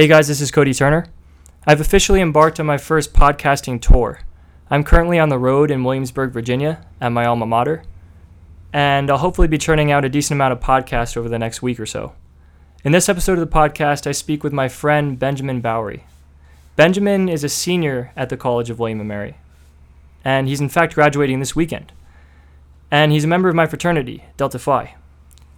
Hey guys, this is Cody Turner. I've officially embarked on my first podcasting tour. I'm currently on the road in Williamsburg, Virginia, at my alma mater, and I'll hopefully be churning out a decent amount of podcasts over the next week or so. In this episode of the podcast, I speak with my friend Benjamin Bowery. Benjamin is a senior at the College of William and Mary, and he's in fact graduating this weekend. And he's a member of my fraternity, Delta Phi.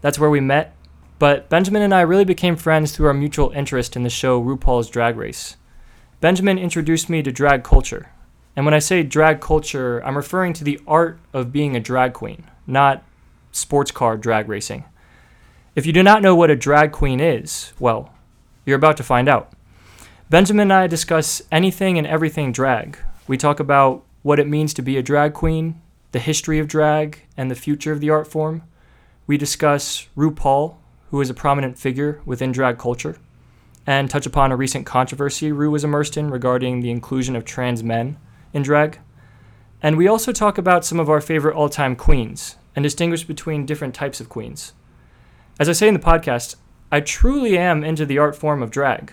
That's where we met but Benjamin and I really became friends through our mutual interest in the show RuPaul's Drag Race. Benjamin introduced me to drag culture. And when I say drag culture, I'm referring to the art of being a drag queen, not sports car drag racing. If you do not know what a drag queen is, well, you're about to find out. Benjamin and I discuss anything and everything drag. We talk about what it means to be a drag queen, the history of drag, and the future of the art form. We discuss RuPaul, who is a prominent figure within drag culture, and touch upon a recent controversy Ru was immersed in regarding the inclusion of trans men in drag. And we also talk about some of our favorite all time queens and distinguish between different types of queens. As I say in the podcast, I truly am into the art form of drag.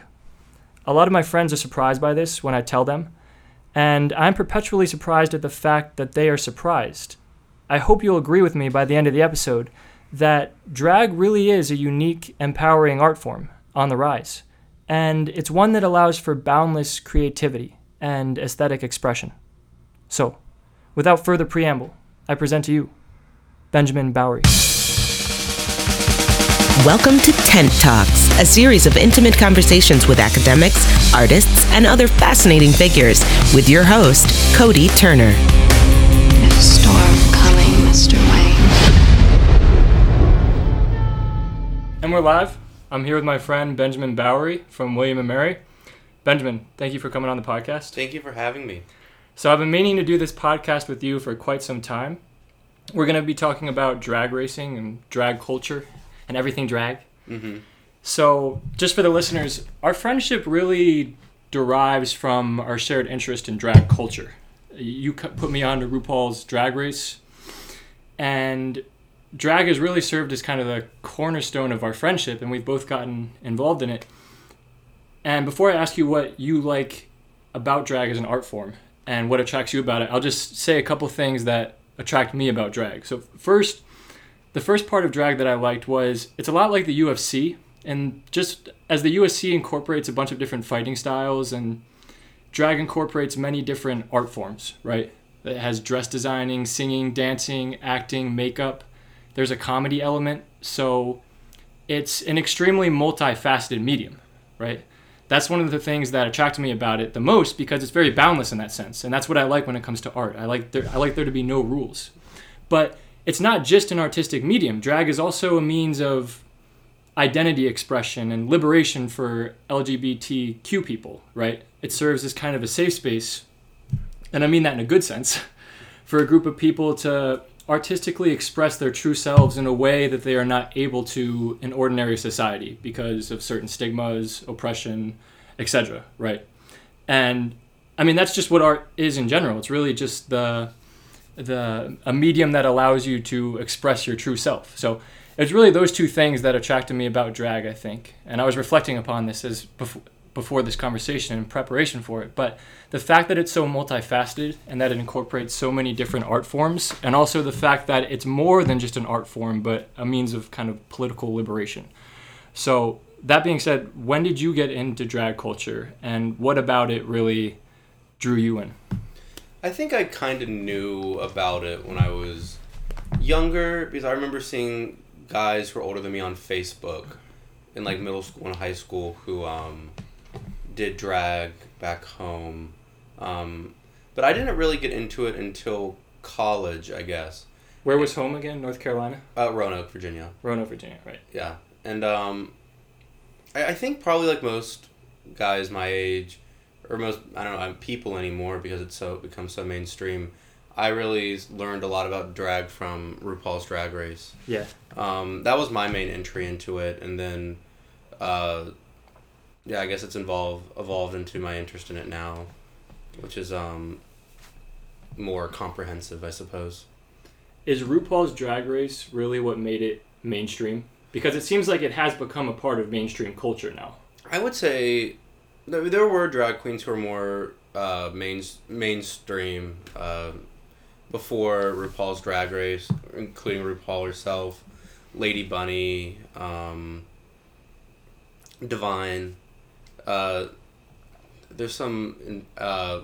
A lot of my friends are surprised by this when I tell them, and I'm perpetually surprised at the fact that they are surprised. I hope you'll agree with me by the end of the episode that drag really is a unique, empowering art form on the rise, and it's one that allows for boundless creativity and aesthetic expression. So, without further preamble, I present to you Benjamin Bowery. Welcome to Tent Talks, a series of intimate conversations with academics, artists, and other fascinating figures, with your host, Cody Turner. There's a storm coming, Mr. Wayne. And we're live. I'm here with my friend Benjamin Bowery from William and Mary. Benjamin, thank you for coming on the podcast. Thank you for having me. So I've been meaning to do this podcast with you for quite some time. We're going to be talking about drag racing and drag culture and everything drag. Mm-hmm. So, just for the listeners, our friendship really derives from our shared interest in drag culture. You put me on to RuPaul's Drag Race, and drag has really served as kind of the cornerstone of our friendship, and we've both gotten involved in it. And before I ask you what you like about drag as an art form and what attracts you about it, I'll just say a couple things that attract me about drag. So, first, the first part of drag that I liked was it's a lot like the UFC, and just as the UFC incorporates a bunch of different fighting styles, and drag incorporates many different art forms, right? It has dress designing, singing, dancing, acting, makeup there's a comedy element, so it's an extremely multifaceted medium, right? That's one of the things that attracted me about it the most because it's very boundless in that sense, and that's what I like when it comes to art. I like there, I like there to be no rules, but it's not just an artistic medium. Drag is also a means of identity expression and liberation for LGBTQ people, right? It serves as kind of a safe space, and I mean that in a good sense, for a group of people to artistically express their true selves in a way that they are not able to in ordinary society because of certain stigmas, oppression, etc. Right? And I mean that's just what art is in general. It's really just the the a medium that allows you to express your true self. So it's really those two things that attracted me about drag, I think. And I was reflecting upon this as before before this conversation in preparation for it. But the fact that it's so multifaceted and that it incorporates so many different art forms, and also the fact that it's more than just an art form, but a means of kind of political liberation. So, that being said, when did you get into drag culture, and what about it really drew you in? I think I kind of knew about it when I was younger because I remember seeing guys who were older than me on Facebook in like middle school and high school who um, did drag back home. Um, but I didn't really get into it until college, I guess. Where was home again? North Carolina? Uh, Roanoke, Virginia. Roanoke, Virginia, right. Yeah. And um, I, I think probably like most guys my age, or most, I don't know, people anymore because it's so it becomes so mainstream. I really learned a lot about drag from RuPaul's Drag Race. Yeah. Um, that was my main entry into it, and then uh, yeah, I guess it's involved evolved into my interest in it now, which is um more comprehensive, I suppose. Is RuPaul's Drag Race really what made it mainstream? Because it seems like it has become a part of mainstream culture now. I would say there, were drag queens who were more uh, main, mainstream uh, before RuPaul's Drag Race, including RuPaul herself, Lady Bunny, um, Divine. Uh, there's some uh,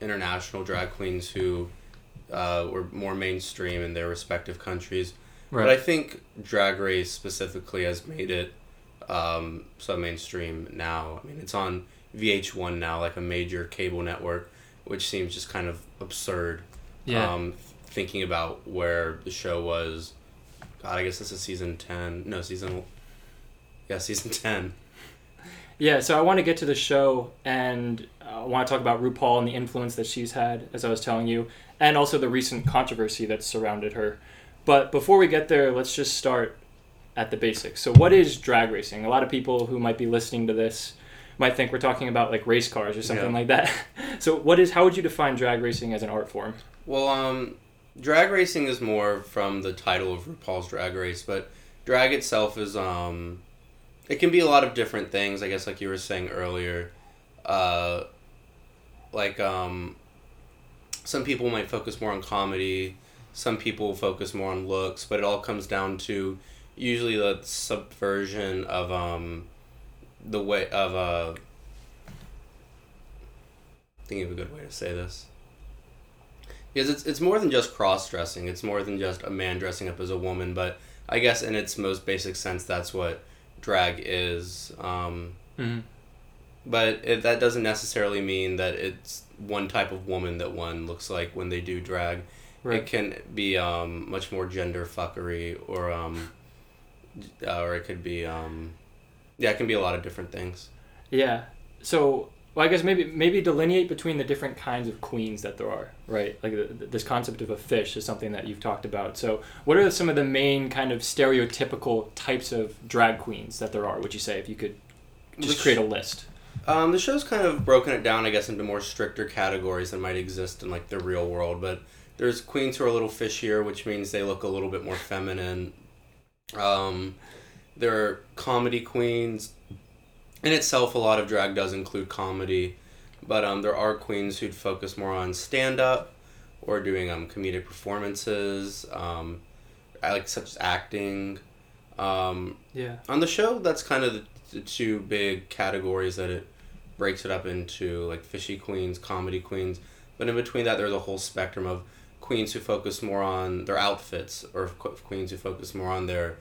international drag queens who uh, were more mainstream in their respective countries. But I think Drag Race specifically has made it um, so mainstream now. I mean, it's on VH1 now, like a major cable network, which seems just kind of absurd. Yeah. Um, thinking about where the show was. God, I guess this is season 10. No, season. Yeah, season 10. Yeah, so I want to get to the show and I want to talk about RuPaul and the influence that she's had, as I was telling you, and also the recent controversy that's surrounded her. But before we get there, let's just start at the basics. So, what is drag racing? A lot of people who might be listening to this might think we're talking about like race cars or something Yeah. like that. So, what is? How would you define drag racing as an art form? Well, um, drag racing is more from the title of RuPaul's Drag Race, but drag itself is um, it can be a lot of different things. I guess, like you were saying earlier, uh, like um, some people might focus more on comedy, some people focus more on looks, but it all comes down to usually the subversion of um, the way of uh, thinking of a good way to say this. Because it's, it's more than just cross dressing. It's more than just a man dressing up as a woman. But I guess in its most basic sense, that's what drag is. Um, Mm-hmm. but it, that doesn't necessarily mean that it's one type of woman that one looks like when they do drag. Right. It can be um, much more gender fuckery, or um, uh, or it could be um, yeah, it can be a lot of different things. Yeah. So, well, I guess maybe maybe delineate between the different kinds of queens that there are, right? Like the, this concept of a fish is something that you've talked about. So, what are some of the main kind of stereotypical types of drag queens that there are? Would you say if you could just create a list? Um, the show's kind of broken it down, I guess, into more stricter categories that might exist in like the real world. But there's queens who are a little fishier, which means they look a little bit more feminine. Um, there are comedy queens. In itself, a lot of drag does include comedy, but um, there are queens who'd focus more on stand up or doing um, comedic performances, um, like such as acting. Um, Yeah. on the show that's kind of the, the two big categories that it breaks it up into like fishy queens comedy queens but in between that there's a whole spectrum of queens who focus more on their outfits or qu- queens who focus more on their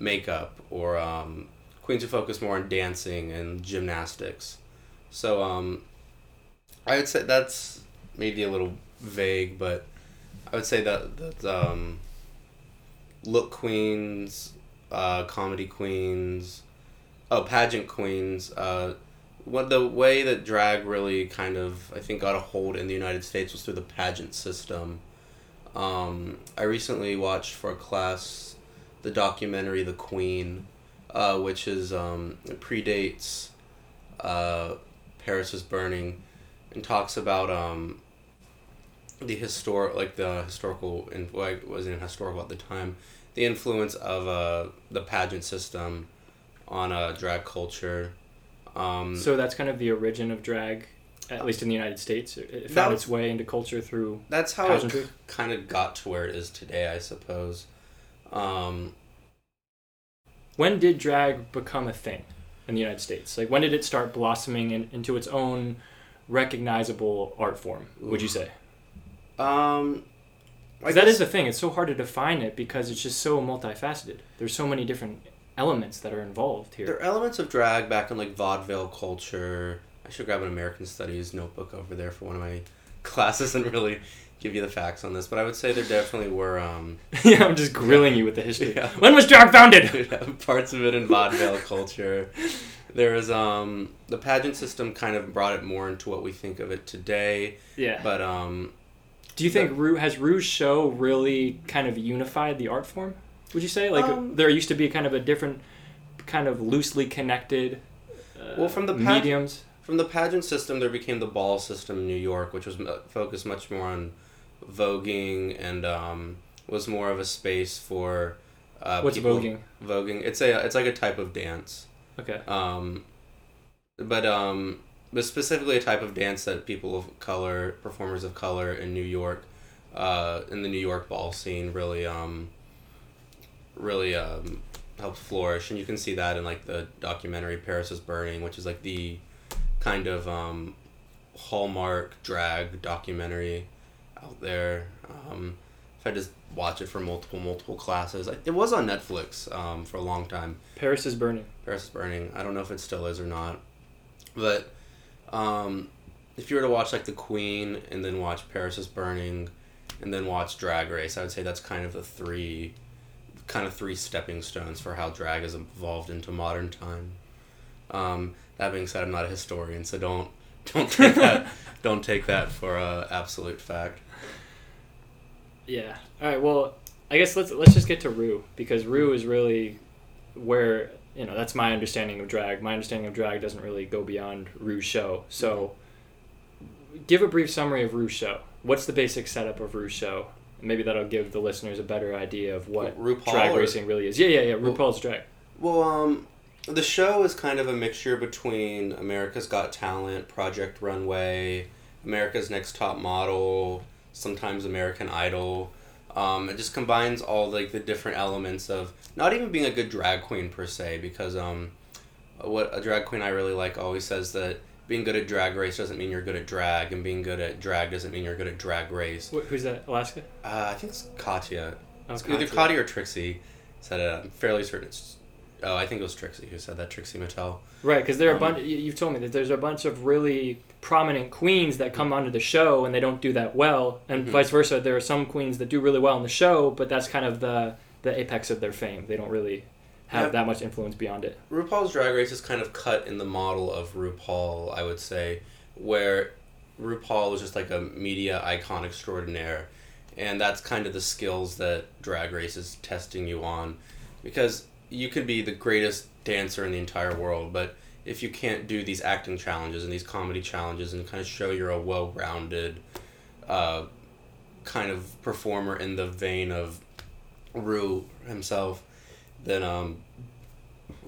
makeup or um, queens who focus more on dancing and gymnastics so um, i would say that's maybe a little vague but i would say that, that um, look queens uh, comedy queens, oh pageant queens. Uh, what the way that drag really kind of I think got a hold in the United States was through the pageant system. Um, I recently watched for a class the documentary The Queen, uh, which is um, it predates uh, Paris is Burning, and talks about um, the historic like the historical and it wasn't historical at the time the influence of uh, the pageant system on uh, drag culture. Um, So that's kind of the origin of drag, at least in the United States. It- It found its way into culture through. that's how pageantry? it kind of got to where it is today, I suppose. Um, When did drag become a thing in the United States? Like when did it start blossoming in, into its own recognizable art form? Would you say? um, 'Cause that guess- is the thing. It's so hard to define it because it's just so multifaceted. There's so many different elements that are involved here. There are elements of drag back in like vaudeville culture. I should grab an American Studies notebook over there for one of my classes and really give you the facts on this. But I would say there definitely were um, yeah, I'm just grilling you with the history. Yeah. When was drag founded? parts of it in vaudeville culture. There is um, the pageant system kind of brought it more into what we think of it today. Yeah. But um, Do you think Ru- has Rouge show really kind of unified the art form? Would you say like Um, there used to be kind of a different, kind of loosely connected. Uh, Well, from the mediums. From the pageant system, there became the ball system in New York, which was focused much more on voguing and um, was more of a space for. Uh, What's people- voguing? Voguing. It's a it's like a type of dance. Okay. Um, but um, but specifically a type of dance that people of color, performers of color in New York, uh, in the New York ball scene, really um, really um, helped flourish, and you can see that in like the documentary Paris is Burning, which is like the kind of um, hallmark drag documentary out there. Um, if I just watch it for multiple multiple classes, it was on Netflix um, for a long time. Paris is burning. Paris is Burning. I don't know if it still is or not, but um, if you were to watch like The Queen and then watch Paris is Burning, and then watch Drag Race, I would say that's kind of the three, kind of three stepping stones for how drag has evolved into modern time. Um, that being said, I'm not a historian, so don't don't take that don't take that for a absolute fact. Yeah. All right. Well, I guess let's let's just get to Ru because Ru is really where you know that's my understanding of drag. My understanding of drag doesn't really go beyond Ru's show. So, give a brief summary of Ru's show. What's the basic setup of Ru's show? Maybe that'll give the listeners a better idea of what RuPaul drag or- racing really is. Yeah, yeah, yeah. RuPaul's drag. Well, um, the show is kind of a mixture between America's Got Talent, Project Runway, America's Next Top Model, sometimes American Idol. Um, it just combines all like the different elements of not even being a good drag queen per se, because um, what a drag queen I really like always says that being good at drag race doesn't mean you're good at drag, and being good at drag doesn't mean you're good at drag race. Wh- who's that? Alaska. Uh, I think it's Katya. Oh, It's either Katya. Katya or Trixie said it. I'm fairly certain it's. Oh, I think it was Trixie who said that. Trixie Mattel. Right, because there are a Um, bunch. you- You've told me that there's a bunch of really prominent queens that come onto the show and they don't do that well, and Mhm. vice versa. There are some queens that do really well on the show, but that's kind of the the apex of their fame. They don't really have Yeah. that much influence beyond it. RuPaul's Drag Race is kind of cut in the model of RuPaul, I would say, where RuPaul was just like a media icon extraordinaire, and that's kind of the skills that Drag Race is testing you on, because you could be the greatest dancer in the entire world, but if you can't do these acting challenges and these comedy challenges and kind of show you're a well-rounded, uh, kind of performer in the vein of Ru himself, then um,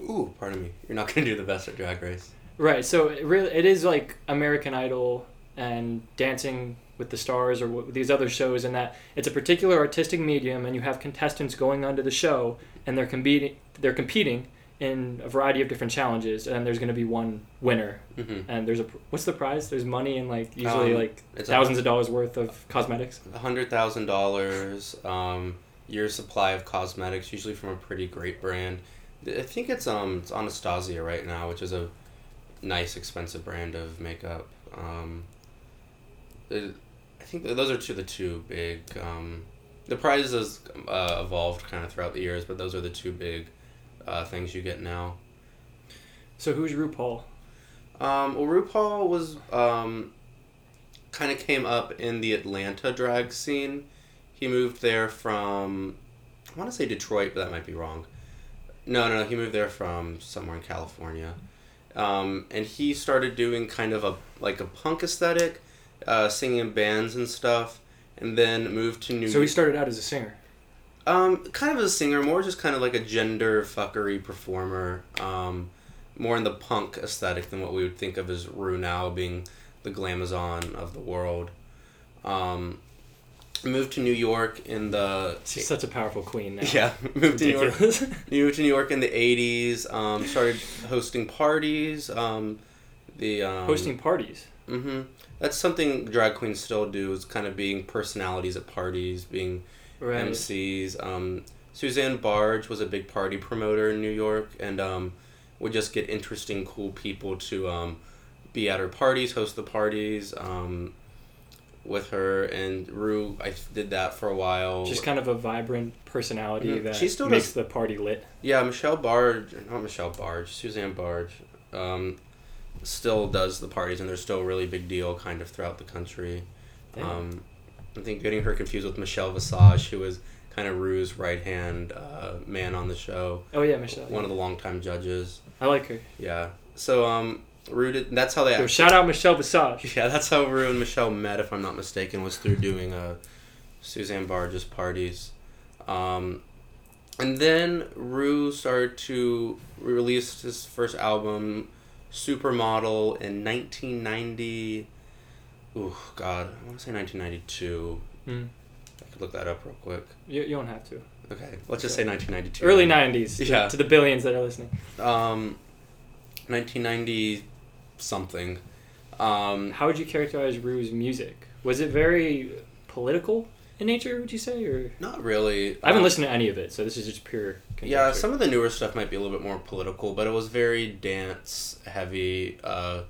ooh, pardon me, you're not gonna do the best at Drag Race. Right. So it really, it is like American Idol and Dancing with the Stars or w- these other shows, in that it's a particular artistic medium, and you have contestants going onto the show, and they're competing. They're competing in a variety of different challenges, and there's going to be one winner. Mm-hmm. And there's a what's the prize? There's money and like usually Um, like it's a- thousands of dollars worth of cosmetics. A hundred thousand dollars, um, year's supply of cosmetics, usually from a pretty great brand. I think it's um it's Anastasia right now, which is a nice expensive brand of makeup. Um, it- think those are two the two big. Um, the prizes uh, evolved kind of throughout the years, but those are the two big uh, things you get now. So who's RuPaul? Um, well, RuPaul was um, kind of came up in the Atlanta drag scene. He moved there from, I want to say Detroit, but that might be wrong. No, no, no, he moved there from somewhere in California, um, and he started doing kind of a like a punk aesthetic, uh, singing in bands and stuff, and then moved to New. So he started out as a singer. Um, kind of as a singer, more just kind of like a gender fuckery performer. Um, more in the punk aesthetic than what we would think of as Ru now being the glamazon of the world. Um, moved to New York in the She's such a powerful queen now. yeah moved to New York Ridiculous. moved to New York in the eighties. Um, started hosting parties. Um, the um, Hosting parties. hmm That's something drag queens still do. Is kind of being personalities at parties, being Right. MCs. Um, Susanne Bartsch was a big party promoter in New York and um, would just get interesting, cool people to um, be at her parties, host the parties um, with her. And Ru, I did that for a while. Just kind of a vibrant personality Mhm. that She still makes does- the party lit. Yeah, Michelle Bartsch, not Michelle Bartsch, Susanne Bartsch, um, still does the parties, and they're still a really big deal kind of throughout the country. Um, I think getting her confused with Michelle Visage, who was kind of Ru's right hand uh, man on the show, oh yeah, Michelle. one of the longtime judges. I like her. Yeah. So um, Ru did. That's how they. Yo, actually- shout out Michelle Visage. yeah, that's how Ru and Michelle met, if I'm not mistaken, was through doing uh, Susanne Bartsch's parties. Um, and then Ru started to release his first album, supermodel in 1990. Oh God, I want to say 1992. Mm. I could look that up real quick. You, you don't have to. Okay, let's just say 1992. Early '90s. to- Yeah. To, the billions that are listening. Um, 1990 something. Um, How would you characterize Ru's music? Was it very political in nature? Would you say, or not really. I haven't Um, listened to any of it, so this is just pure. Yeah, some of the newer stuff might be a little bit more political, but it was very dance heavy. Uh,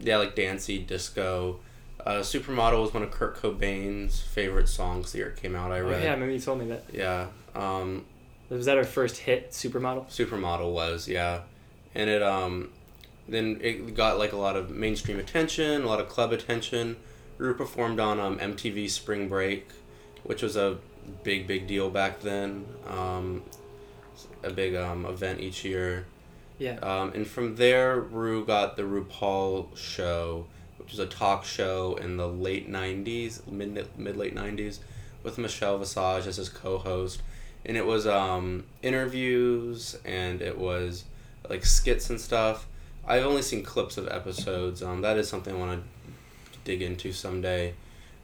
yeah, like dancey disco. Uh, Supermodel was one of Kurt Cobain's favorite songs the year it came out. I read. Oh, yeah, maybe you told me that. Yeah. Um, Was that our first hit, Supermodel? Supermodel was yeah, and it um, then it got like a lot of mainstream attention, a lot of club attention. Ru performed on um, MTV Spring Break, which was a big big deal back then. Um, a big um, event each year. Yeah. Um, and from there, Ru got the RuPaul show, which was a talk show in the late '90s, mid mid late '90s, with Michelle Visage as his co-host, and it was um, interviews and it was like skits and stuff. I've only seen clips of episodes. Um, that is something I want to dig into someday,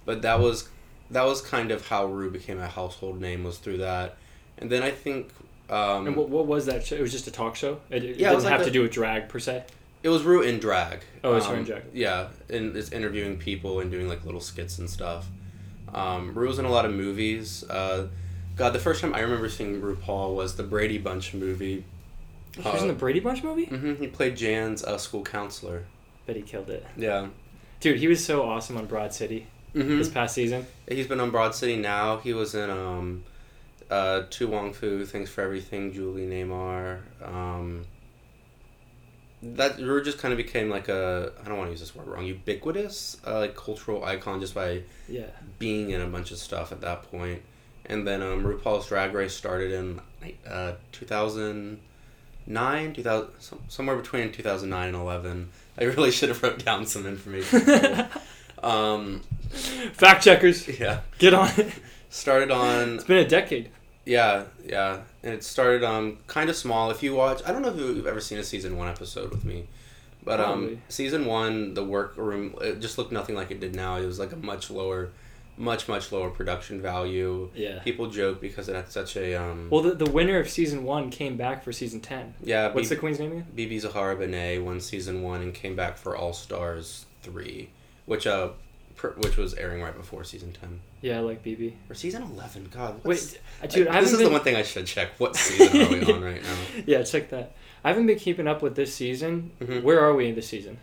but that was that was kind of how Ru became a household name was through that, and then I think. Um, and what, what was that show? It was just a talk show. It, it Yeah, it didn't like have a- to do with drag per se. It was Ru in drag. Oh, it's um, in drag. Yeah, and it's interviewing people and doing like little skits and stuff. Um, Ru was in a lot of movies. Uh, God, the first time I remember seeing RuPaul was the Brady Bunch movie. He was in the Brady Bunch movie. hmm he played Jan's uh, school counselor. Bet he killed it, Yeah. dude. He was so awesome on Broad City hmm this past season. He's been on Broad City now. He was in um, uh, To Wong Foo, Thanks for Everything, Julie Newmar. Um, that Ru just kind of became like a I don't want to use this word wrong ubiquitous uh, like cultural icon just by Yeah. being in a bunch of stuff at that point. And then um, RuPaul's Drag Race started in uh, 2009, 2000, somewhere between 2009 and 11. I really should have wrote down some information. um, Fact checkers, yeah, get on it. Started on It's been a decade. yeah yeah, and it started um kind of small. If you watch, I don't know if you've ever seen a season one episode with me, but um season one the workroom it just looked nothing like it did now. It was like a much lower, much much lower production value. Yeah. People joke because it had such a um. Well, the, the winner of season one came back for season ten. yeah, What's B- the queen's name again? BeBe Zahara Benet won season one and came back for All Stars three, which uh, pr- which was airing right before season ten Yeah, like BeBe. or season eleven. God, Wait, what's, dude, I this haven't This is been... the one thing I should check. What season are we on right now? Yeah, check that. I haven't been keeping up with this season. Mhm. Where are we in this season?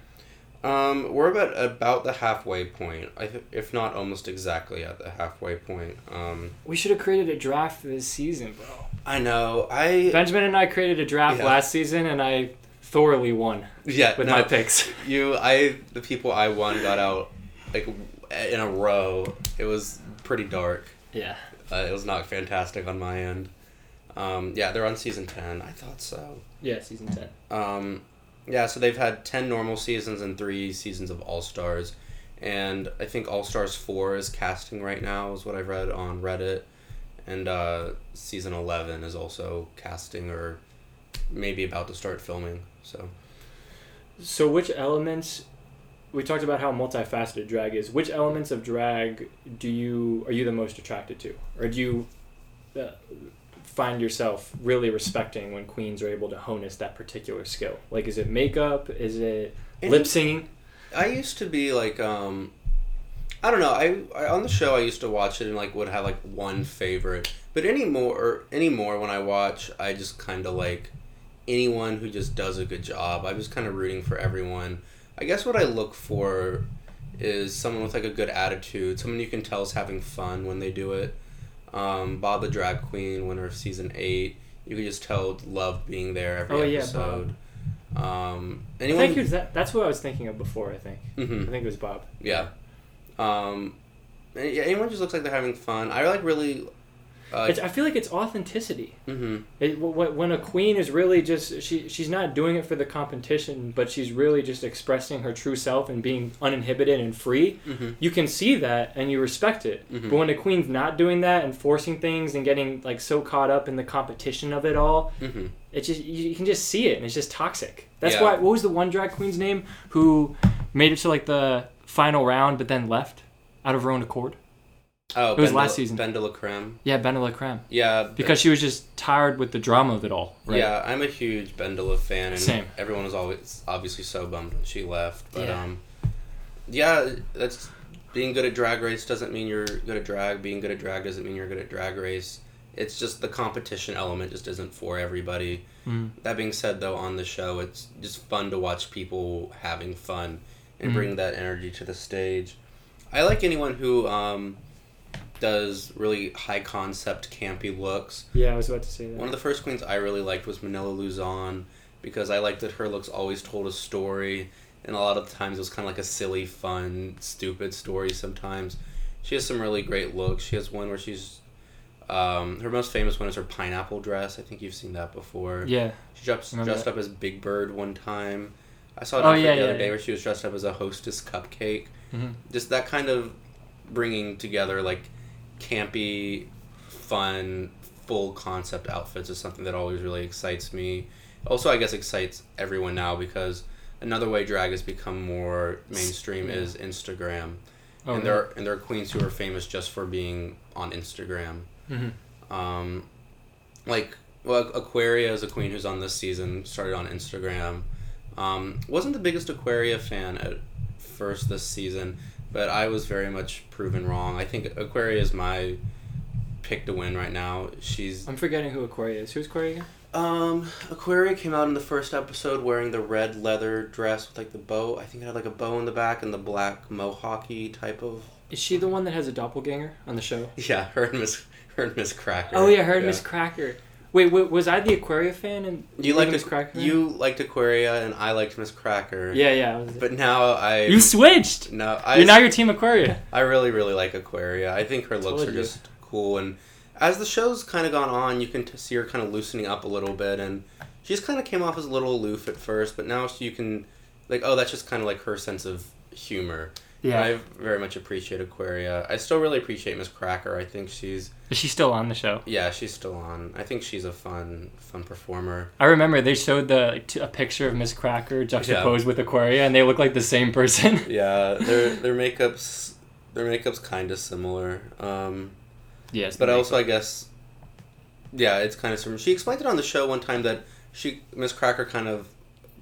Um, we're about about the halfway point. I if not almost exactly at the halfway point. Um, We should have created a draft for this season, bro. I know. I Benjamin and I created a draft Yeah. last season, and I thoroughly won yeah with no, my picks. You, I, the people I won got out like in a row. It was pretty dark. yeah. Uh, it was not fantastic on my end. Um, yeah, they're on season ten. I thought so. Yeah, season ten. Um, yeah, so they've had ten normal seasons and three seasons of All Stars, and I think All Stars four is casting right now, is what I've read on Reddit, and uh, season eleven is also casting or maybe about to start filming. So So, which elements? We talked about how multifaceted drag is. Which elements of drag do you are you the most attracted to, or do you uh, find yourself really respecting when queens are able to harness that particular skill? Like, is it makeup? Is it lip syncing? I used to be like, um, I don't know. I, I on the show I used to watch it and like would have like one favorite, but anymore or anymore when I watch, I just kind of like anyone who just does a good job. I'm just kind of rooting for everyone. I guess what I look for is someone with like a good attitude, someone you can tell is having fun when they do it. Um, Bob the drag queen, winner of season eight, you can just tell loved being there every Oh, yeah, episode. Um, I anyone? think it was that, that's what I was thinking of before. I think. Mhm. I think it was Bob. Yeah. Um, yeah, anyone just looks like they're having fun. I like really, Uh, It's, I feel like it's authenticity. hmm It, wh- wh- when a queen is really just she she's not doing it for the competition, but she's really just expressing her true self and being uninhibited and free. hmm You can see that and you respect it. Mhm. But when a queen's not doing that and forcing things and getting like so caught up in the competition of it all, hmm it just you, you can just see it and it's just toxic. That's Yeah. why. What was the one drag queen's name who made it to like the final round but then left out of her own accord? Oh, It was Ben last season. BenDeLaCreme. Yeah, BenDeLaCreme. Yeah, Because she was just tired with the drama of it all. Right? Yeah, I'm a huge BenDeLa fan, and Same. everyone was always obviously so bummed when she left. But Yeah. um, yeah, that's being good at drag race doesn't mean you're good at drag. Being good at drag doesn't mean you're good at drag race. It's just the competition element just isn't for everybody. Mm. That being said, though, on the show, it's just fun to watch people having fun and Mhm. bring that energy to the stage. I like anyone who um, does really high concept, campy looks. Yeah, I was about to say that. One of the first queens I really liked was Manila Luzon because I liked that her looks always told a story, and a lot of times it was kind of like a silly, fun, stupid story. Sometimes she has some really great looks. She has one where she's um, her most famous one is her pineapple dress. I think you've seen that before. yeah. She dressed, dressed up as Big Bird one time. I saw it Oh, yeah, the yeah, other day yeah. where she was dressed up as a hostess cupcake. hmm Just that kind of bringing together like campy, fun, full concept outfits is something that always really excites me. Also, I guess excites everyone now because another way drag has become more mainstream Yeah. is Instagram, Oh, and there are, and there are queens who are famous just for being on Instagram. Mm-hmm. Um, like well, Aquaria is a queen who's on this season. Started on Instagram. Um, wasn't the biggest Aquaria fan at first this season, but I was very much proven wrong. I think Aquaria is my pick to win right now. She's I'm forgetting who Aquaria is. Who's Aquaria again? um Aquaria came out in the first episode wearing the red leather dress with like the bow. I think it had like a bow in the back and the black mohawky type of. Is she the one that has a doppelganger on the show? Yeah, her and Miss her and Miz Cracker. Oh yeah, her and Miz Cracker. Wait, wait, was I the Aquaria fan and You liked Miz Cracker? you liked Aquaria and I liked Miz Cracker. Yeah, yeah. Was But now I you switched. no I You're now your team Aquaria. I really really like Aquaria. I think her looks are you. just cool and as the show's kind of gone on, you can t- see her kind of loosening up a little bit and she's kind of came off as a little aloof at first, but now you can like oh that's just kind of like her sense of humor. Yeah. I very much appreciate Aquaria. I still really appreciate Miz Cracker. I think she's Is she still on the show? yeah, she's still on. I think she's a fun fun performer. I remember they showed the a picture of Miz Cracker juxtaposed with Aquaria, and they look like the same person. Yeah, their their makeup's their makeup's kind of similar. Um, yes, but also I guess, yeah, it's kind of similar. She explained it on the show one time that she Miz Cracker kind of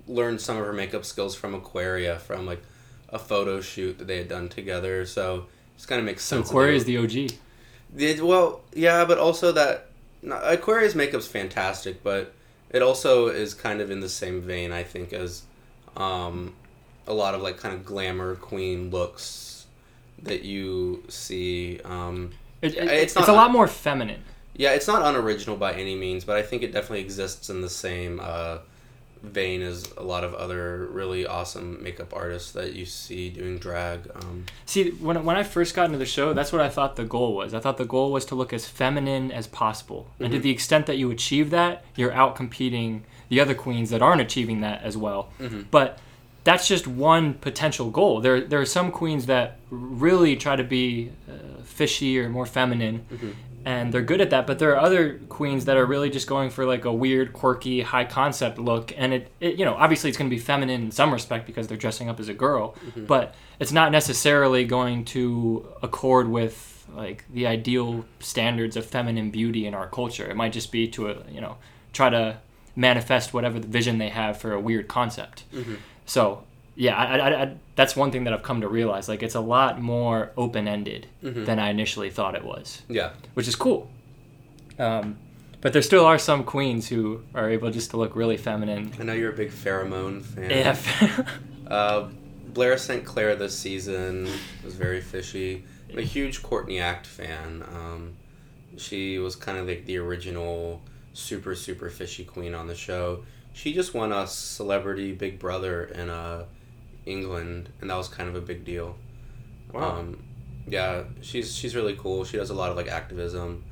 learned some of her makeup skills from Aquaria from like a photo shoot that they had done together. So it's kind of makes sense. Aquaria is the OG. It, well, yeah, but also that no, Aquaria's makeup's fantastic, but it also is kind of in the same vein, I think, as um, a lot of like kind of glamour queen looks that you see. Um, It, it- It's it's, a lot more feminine. yeah, it's not unoriginal by any means, but I think it definitely exists in the same uh, vein as a lot of other really awesome makeup artists that you see doing drag. Um, See, when, when I first got into the show, that's what I thought the goal was. I thought the goal was to look as feminine as possible. And to Mhm. the extent that you achieve that, you're out competing the other queens that aren't achieving that as well. Mhm. But that's just one potential goal. There, there are some queens that really try to be uh, fishy or more feminine, Mhm. And they're good at that. But there are other queens that are really just going for like a weird, quirky, high concept look, and it, it you know, obviously it's going to be feminine in some respect because they're dressing up as a girl, but it's not necessarily going to accord with like the ideal standards of feminine beauty in our culture. It might just be to a, you know try to manifest whatever the vision they have for a weird concept. Mhm. So yeah, I, I, I, that's one thing that I've come to realize. Like it's a lot more open ended Mhm. than I initially thought it was, yeah, which is cool. Um, but there still are some queens who are able just to look really feminine. I know you're a big Farrah Moan fan. Yeah. Uh, Blair St. Clair this season was very fishy. I'm a huge Courtney Act fan. Um, she was kind of like the original super, super fishy queen on the show. She just won a celebrity Big Brother in uh, England, and that was kind of a big deal. Wow. Um, yeah, she's she's really cool. She does a lot of like activism,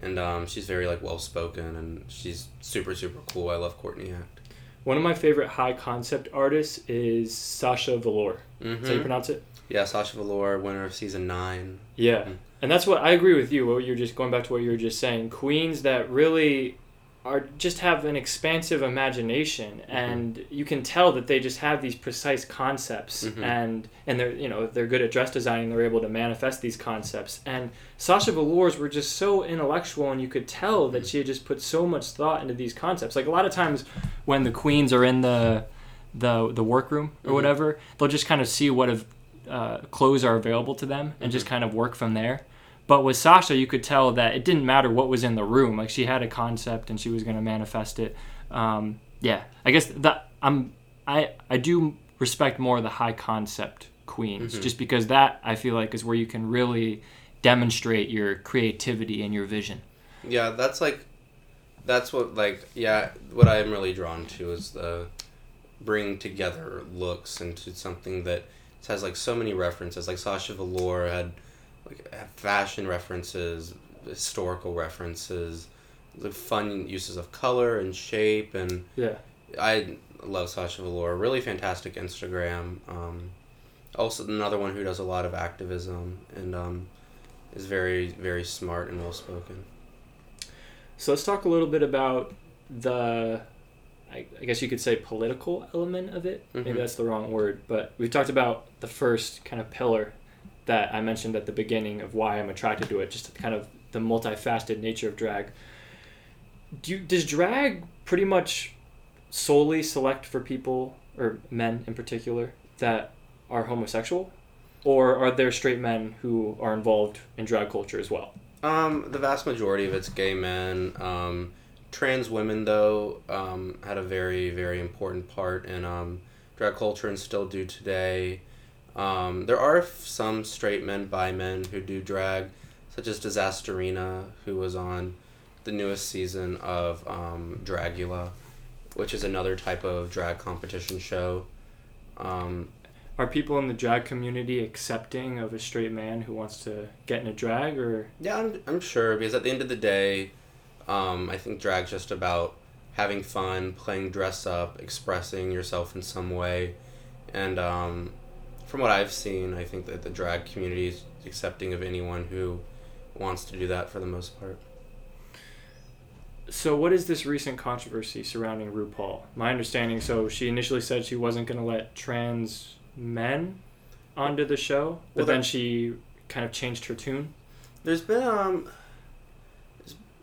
and um, she's very like well spoken, and she's super super cool. I love Courtney Act. One of my favorite high concept artists is Sasha. Is that how you Mhm. pronounce it? Yeah, Sasha Velour, winner of season nine. Yeah. Mhm. And that's what I agree with you. What you're just going back to what you were just saying. Queens that really are just have an expansive imagination and you can tell that they just have these precise concepts Mhm. and and they're you know they're good at dress designing they're able to manifest these concepts. And Sasha Velour's were just so intellectual and you could tell that she had just put so much thought into these concepts. Like a lot of times when the queens are in the the the workroom or Mhm. whatever they'll just kind of see what of uh, clothes are available to them and just kind of work from there but with Sasha, you could tell that it didn't matter what was in the room. Like she had a concept and she was going to manifest it. Um, yeah, I guess that I'm I I do respect more the high concept queens, just because that I feel like is where you can really demonstrate your creativity and your vision. Yeah, that's like, that's what like yeah. What I'm really drawn to is the bringing together looks into something that has like so many references. Like Sasha Velour had fashion references, historical references, the fun uses of color and shape, and Yeah. I love Sasha Velour. Really fantastic Instagram. Um, also another one who does a lot of activism and um, is very very smart and well spoken. So let's talk a little bit about the, I, guess you could say political element of it. Maybe Mhm. that's the wrong word, but we've talked about the first kind of pillar that I mentioned at the beginning of why I'm attracted to it, just kind of the multifaceted nature of drag. Do you, does drag pretty much solely select for people or men in particular that are homosexual, or are there straight men who are involved in drag culture as well? Um, the vast majority of it's gay men. Um, trans women, though, um, had a very, very important part in um, drag culture and still do today. Um, there are f- some straight men, bi men who do drag, such as Disasterina, who was on the newest season of um, Dragula, which is another type of drag competition show. Um, Are people in the drag community accepting of a straight man who wants to get in a drag or Yeah, I'm, I'm sure because at the end of the day, um, I think drag's just about having fun, playing dress up, expressing yourself in some way, and um, from what I've seen, I think that the drag community is accepting of anyone who wants to do that for the most part. so what is this recent controversy surrounding RuPaul? My understanding so she initially said she wasn't going to let trans men onto the show, but Well, then she kind of changed her tune. There's been um,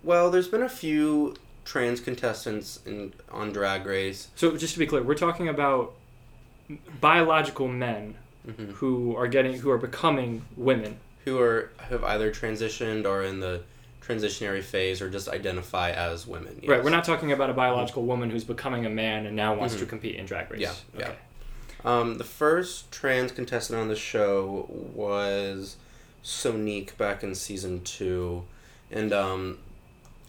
well, there's been a few trans contestants in on Drag Race. So just to be clear, we're talking about biological men hmm who are getting who are becoming women. who are have either transitioned or in the transitionary phase or just identify as women. Right, we're not talking about a biological woman who's becoming a man and now wants to Mhm. compete in drag race. Yeah, yeah. Um, the first trans contestant on the show was Sonique back in season two, and um,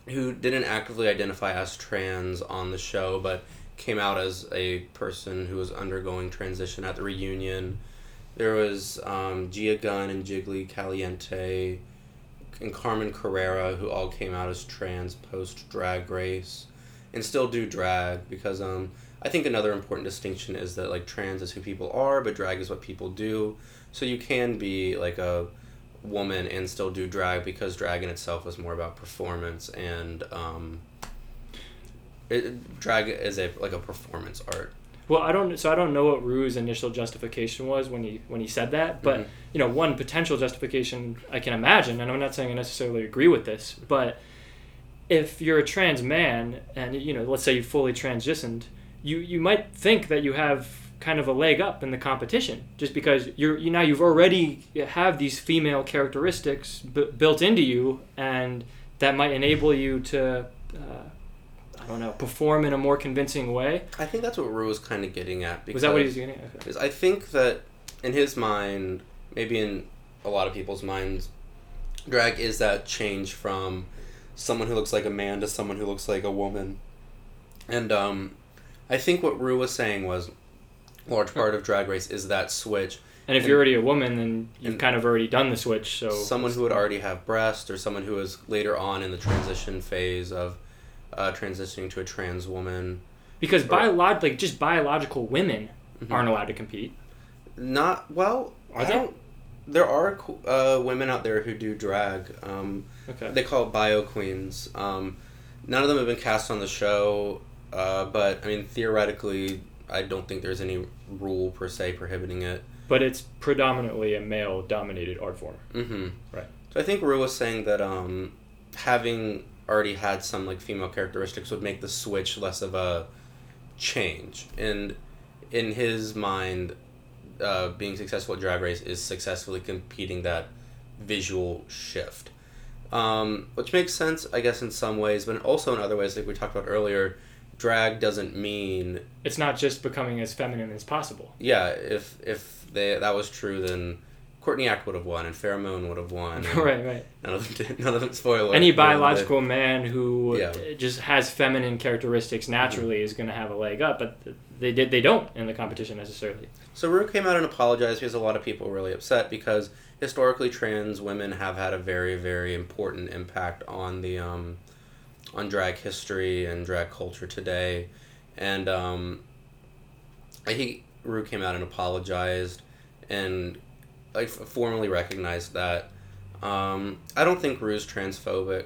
who didn't actively identify as trans on the show, but came out as a person who was undergoing transition at the reunion. There was um, Gia Gunn and Jiggly Caliente and Carmen Carrera, who all came out as trans post Drag Race, and still do drag because um, I think another important distinction is that like trans is who people are, but drag is what people do. So you can be like a woman and still do drag because drag in itself is more about performance and um, it, drag is a like a performance art. Well, I don't. So I don't know what Ru's initial justification was when he when he said that. But Mhm. you know, one potential justification I can imagine, and I'm not saying I necessarily agree with this, but if you're a trans man and you know, let's say you fully transitioned, you you might think that you have kind of a leg up in the competition just because you're you now you've already have these female characteristics b- built into you, and that might enable you to. Uh, don't know, perform in a more convincing way. I think that's what Ru was kind of getting at. Because Was that what he was getting at? Because I think that in his mind, maybe in a lot of people's minds, drag is that change from someone who looks like a man to someone who looks like a woman. And um, I think what Ru was saying was a large part of Drag Race is that switch. And if And- you're already a woman, then you've kind of already done the switch. So Someone who would already have breast, or someone who is later on in the transition phase of uh, transitioning to a trans woman. because biolog- like just biological women Mm-hmm. aren't allowed to compete. Not well. Are I they? don't. There are uh, women out there who do drag. Um, Okay. They call it bio queens. Um, none of them have been cast on the show, uh, but I mean theoretically, I don't think there's any rule per se prohibiting it. but it's predominantly a male-dominated art form. Mm-hmm. Right. So I think Ru was saying that um, having already had some like female characteristics would make the switch less of a change. And in his mind, uh, being successful at Drag Race is successfully competing that visual shift. Um, which makes sense, I guess, in some ways, but also in other ways, like we talked about earlier, drag doesn't mean It's not just becoming as feminine as possible. yeah. If if they that was true, then Courtney Act would have won and Farrah Moan would have won. right, right. None of them did. None of them spoiler. Any biological man who Yeah. just has feminine characteristics naturally is going to have a leg up, but they did they don't in the competition necessarily. So Ru came out and apologized because a lot of people were really upset because historically trans women have had a very very important impact on the um, on drag history and drag culture today, and um, I think Ru came out and apologized and f- formally recognized that. Um, I don't think Ru's transphobic,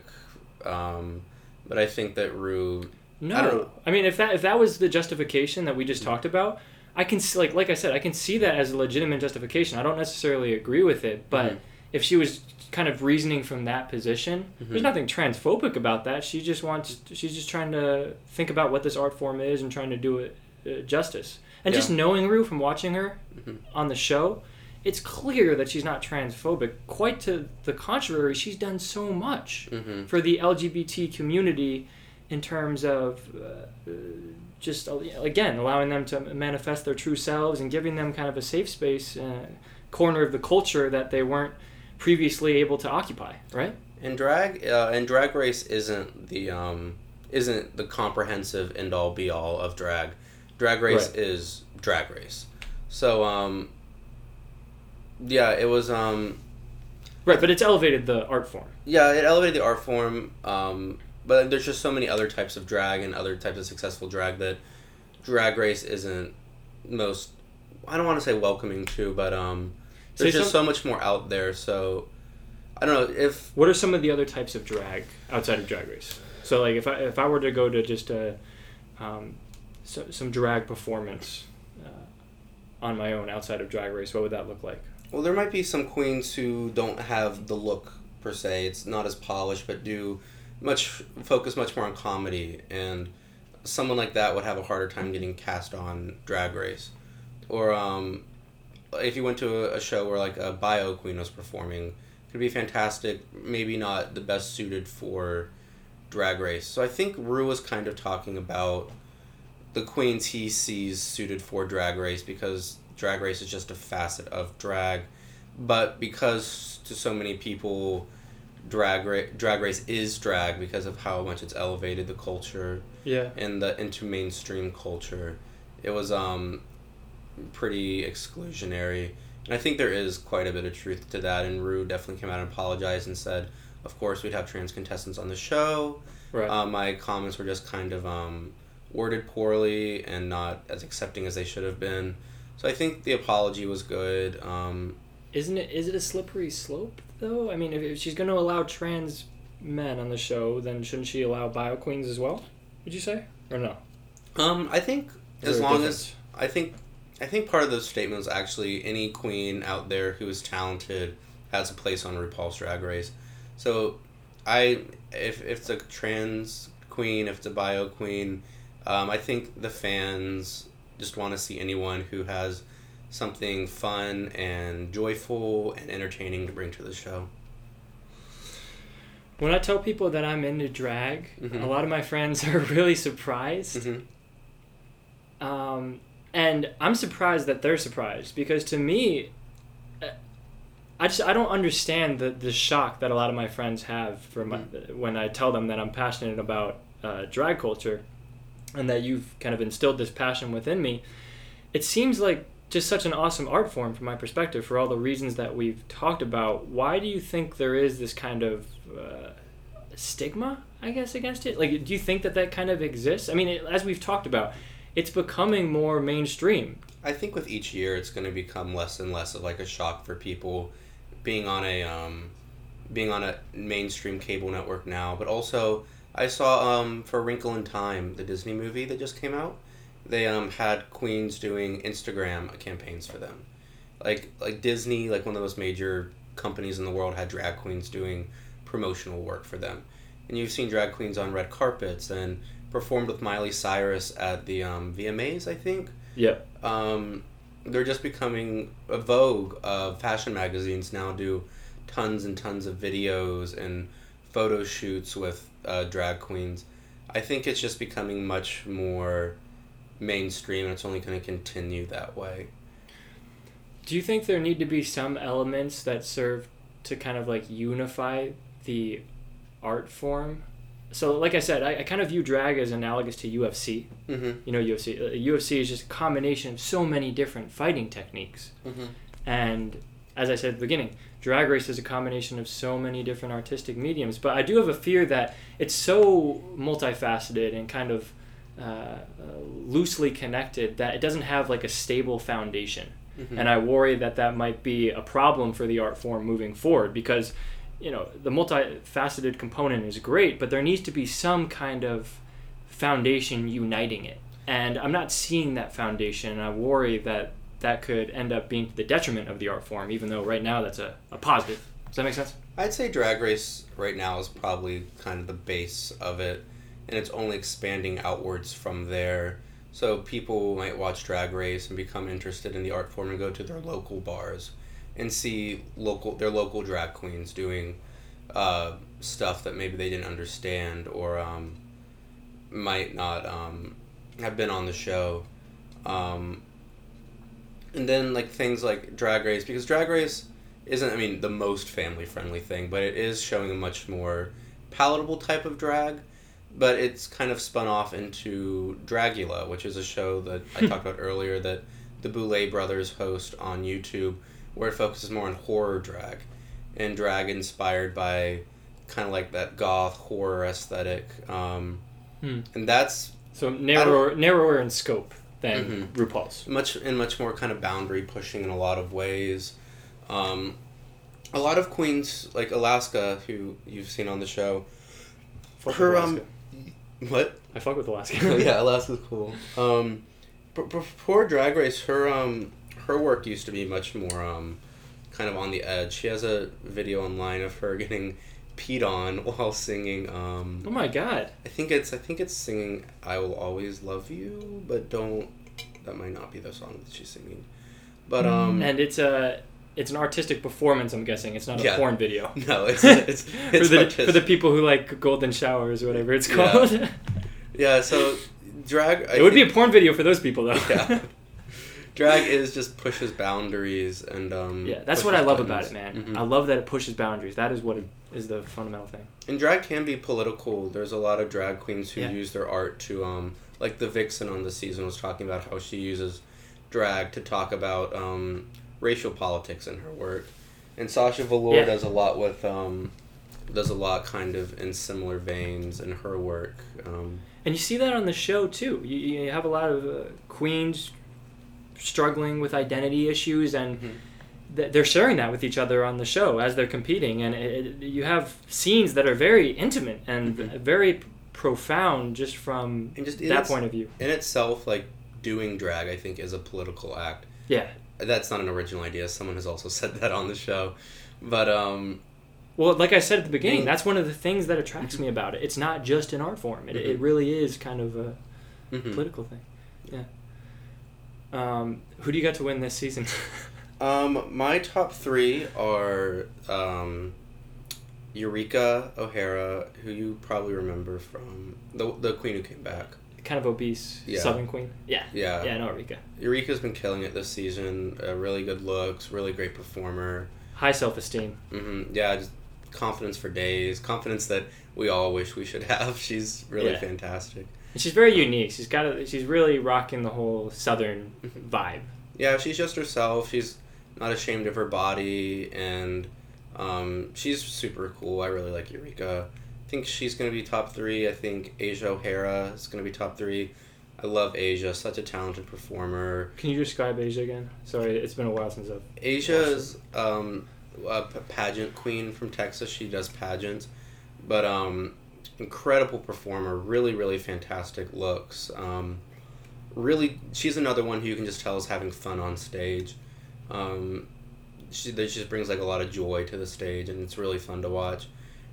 um, but I think that Ru No, I I mean if that if that was the justification that we just talked about, I can see, like like I said, I can see that as a legitimate justification. I don't necessarily agree with it, but Mhm. if she was kind of reasoning from that position, Mm-hmm. there's nothing transphobic about that. She just wants she's just trying to think about what this art form is and trying to do it uh, justice. And just knowing Ru from watching her Mhm. on the show, it's clear that she's not transphobic. Quite to the contrary, she's done so much Mhm. for the LGBT community in terms of uh, uh, just uh, again allowing them to manifest their true selves and giving them kind of a safe space, uh, corner of the culture that they weren't previously able to occupy. Right? And drag uh, and drag race isn't the um, isn't the comprehensive end all be all of drag. Drag race Right. is drag race. So um, yeah, it was um, Right. But it's elevated the art form. yeah, it elevated the art form. Um, but there's just so many other types of drag and other types of successful drag that drag race isn't most. I don't want to say welcoming to, but um, Say there's just some- so much more out there. So I don't know if What are some of the other types of drag outside of Drag Race? So, like, if I if I were to go to just a um, so, some drag performance uh, on my own outside of Drag Race, what would that look like? Well, there might be some queens who don't have the look per se. It's not as polished, but do much focus much more on comedy, and someone like that would have a harder time getting cast on Drag Race. Or um, if you went to a, a show where like a bio queen was performing, could be fantastic. Maybe not the best suited for Drag Race. So I think Ru was kind of talking about the queens he sees suited for drag race because drag race is just a facet of drag but because to so many people drag ra- drag race is drag because of how much it's elevated the culture Yeah. and the into mainstream culture it was um pretty exclusionary and i think there is quite a bit of truth to that and Ru definitely came out and apologized and said of course we'd have trans contestants on the show Right. uh, my comments were just kind of um, worded poorly and not as accepting as they should have been. So I think the apology was good. Um, Isn't it? Is it a slippery slope though? I mean, if, if she's going to allow trans men on the show, then shouldn't she allow bio queens as well? Would you say or no? um, I think as long difference? as I think I think part of the statement was actually any queen out there who is talented has a place on RuPaul's Drag Race. So I if if it's a trans queen, if it's a bio queen, um, I think the fans just want to see anyone who has something fun and joyful and entertaining to bring to the show. When I tell people that I'm into drag, Mhm. a lot of my friends are really surprised. Mm-hmm. Um, and I'm surprised that they're surprised because to me, uh, I just I don't understand the the shock that a lot of my friends have for my, when I tell them that I'm passionate about uh, drag culture, and that you've kind of instilled this passion within me. it seems like just such an awesome art form from my perspective for all the reasons that we've talked about. Why do you think there is this kind of uh, stigma, I guess, against it? Like, do you think that that kind of exists? I mean, it, as we've talked about, it's becoming more mainstream. I think with each year, it's going to become less and less of like a shock for people being on a um, being on a mainstream cable network now. But also, I saw um, for Wrinkle in Time, the Disney movie that just came out. They um, had queens doing Instagram campaigns for them, like like Disney, like one of the most major companies in the world, had drag queens doing promotional work for them. And you've seen drag queens on red carpets and performed with Miley Cyrus at the um, VMAs, I think. Yeah. Um, they're just becoming a vogue of fashion magazines now do tons and tons of videos and photo shoots with uh, drag queens. I think it's just becoming much more mainstream and it's only going to continue that way. Do you think there need to be some elements that serve to kind of like unify the art form? So, like I said, I, I kind of view drag as analogous to UFC. Mm-hmm. You know, UFC. Uh, UFC is just a combination of so many different fighting techniques. Mm-hmm. And as I said at the beginning, drag race is a combination of so many different artistic mediums. But I do have a fear that it's so multifaceted and kind of uh, loosely connected that it doesn't have like a stable foundation. Mhm. And I worry that that might be a problem for the art form moving forward because, you know, the multifaceted component is great, but there needs to be some kind of foundation uniting it. And I'm not seeing that foundation, and I worry that that could end up being the detriment of the art form, even though right now that's a, a positive. Does that make sense? I'd say Drag Race right now is probably kind of the base of it, and it's only expanding outwards from there. So people might watch Drag Race and become interested in the art form and go to their local bars and see local their local drag queens doing uh, stuff that maybe they didn't understand or um, might not um, have been on the show. Um, and then like things like Drag Race because Drag Race isn't I mean the most family friendly thing, but it is showing a much more palatable type of drag. But it's kind of spun off into Dragula, which is a show that I talked about earlier that the Boulet brothers host on YouTube, where it focuses more on horror drag, and drag inspired by kind of like that goth horror aesthetic. Um, Hmm. And that's So narrower, narrower in scope than Mhm. RuPaul's. much and much more kind of boundary pushing in a lot of ways. Um, a lot of queens like Alaska, who you've seen on the show, Fuck her um, what? I fuck with Alaska. yeah, Alaska's cool. Um, but before Drag Race, her um, her work used to be much more um, kind of on the edge. She has a video online of her getting peed on while singing. Um, Oh my god. I think it's I think it's singing "I Will Always Love You," but don't. That might not be the song that she's singing. But um, And it's a it's an artistic performance. I'm guessing it's not a Yeah. porn video. no, it's it's for the for the people who like golden showers or whatever it's called. yeah. So drag. I it would be a porn video for those people though. Yeah. Drag is just pushes boundaries and um. Yeah, that's what I love about it, buttons. man. Mhm. I love that it pushes boundaries. That is what it, is the fundamental thing. And drag can be political. There's a lot of drag queens who Yeah. use their art to um like the Vixen on the season was talking about how she uses drag to talk about um racial politics in her work. And Sasha Velour Yeah. does a lot with um does a lot kind of in similar veins in her work. Um And you see that on the show too. You, you have a lot of uh, queens struggling with identity issues, and Mhm. th- they're sharing that with each other on the show as they're competing. And it, it- you have scenes that are very intimate and Mhm. very profound just from just- that it's- point of view. in itself like doing drag I think is a political act. Yeah. That's not an original idea. Someone has also said that on the show. But um Well, like I said at the beginning, Mm. that's one of the things that attracts me about it. It's not just an art form. It, it Mhm. really is kind of a mhm. political thing. Yeah. Um, who do you got to win this season? Um, my top three are um, Eureka O'Hara, who you probably remember from the the Queen who came back. kind of obese Yeah. Southern Queen. Yeah. Yeah, Yeah, I know Rika. Eureka's been killing it this season. Uh, really good looks, really great performer. High self esteem. hmm Yeah, just confidence for days. Confidence that we all wish we should have. She's really Yeah. fantastic. And she's very unique. She's got a, she's really rocking the whole southern vibe. Yeah, she's just herself. She's not ashamed of her body, and um, she's super cool. I really like Eureka. I think she's gonna be top three. I think Asia O'Hara is gonna be top three. I love Asia, such a talented performer. Can you describe Asia again? Sorry, it's been a while since I've. Asia is um, a pageant queen from Texas. She does pageants, but um, incredible performer. Really, really fantastic looks. Um, really, she's another one who you can just tell is having fun on stage. Um, she, that just brings like a lot of joy to the stage, and it's really fun to watch.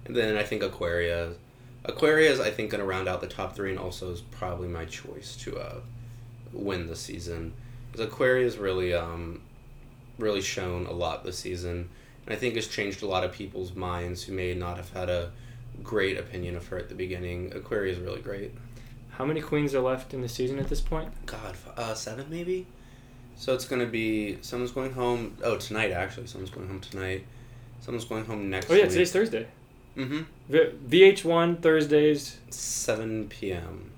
And then I think Aquaria, Aquaria is I think going to round out the top three, and also is probably my choice to uh, win the season. Because Aquaria is really um, really shown a lot this season, and I think has changed a lot of people's minds who may not have had a great opinion of her at the beginning. Aquaria is really great. How many queens are left in the season at this point? God, uh, seven maybe. So it's gonna be someone's going home. Oh, tonight actually, someone's going home tonight. Someone's going home next. Oh yeah, week. today's Thursday. Mm-hmm. V- VH1 Thursdays. Seven p.m.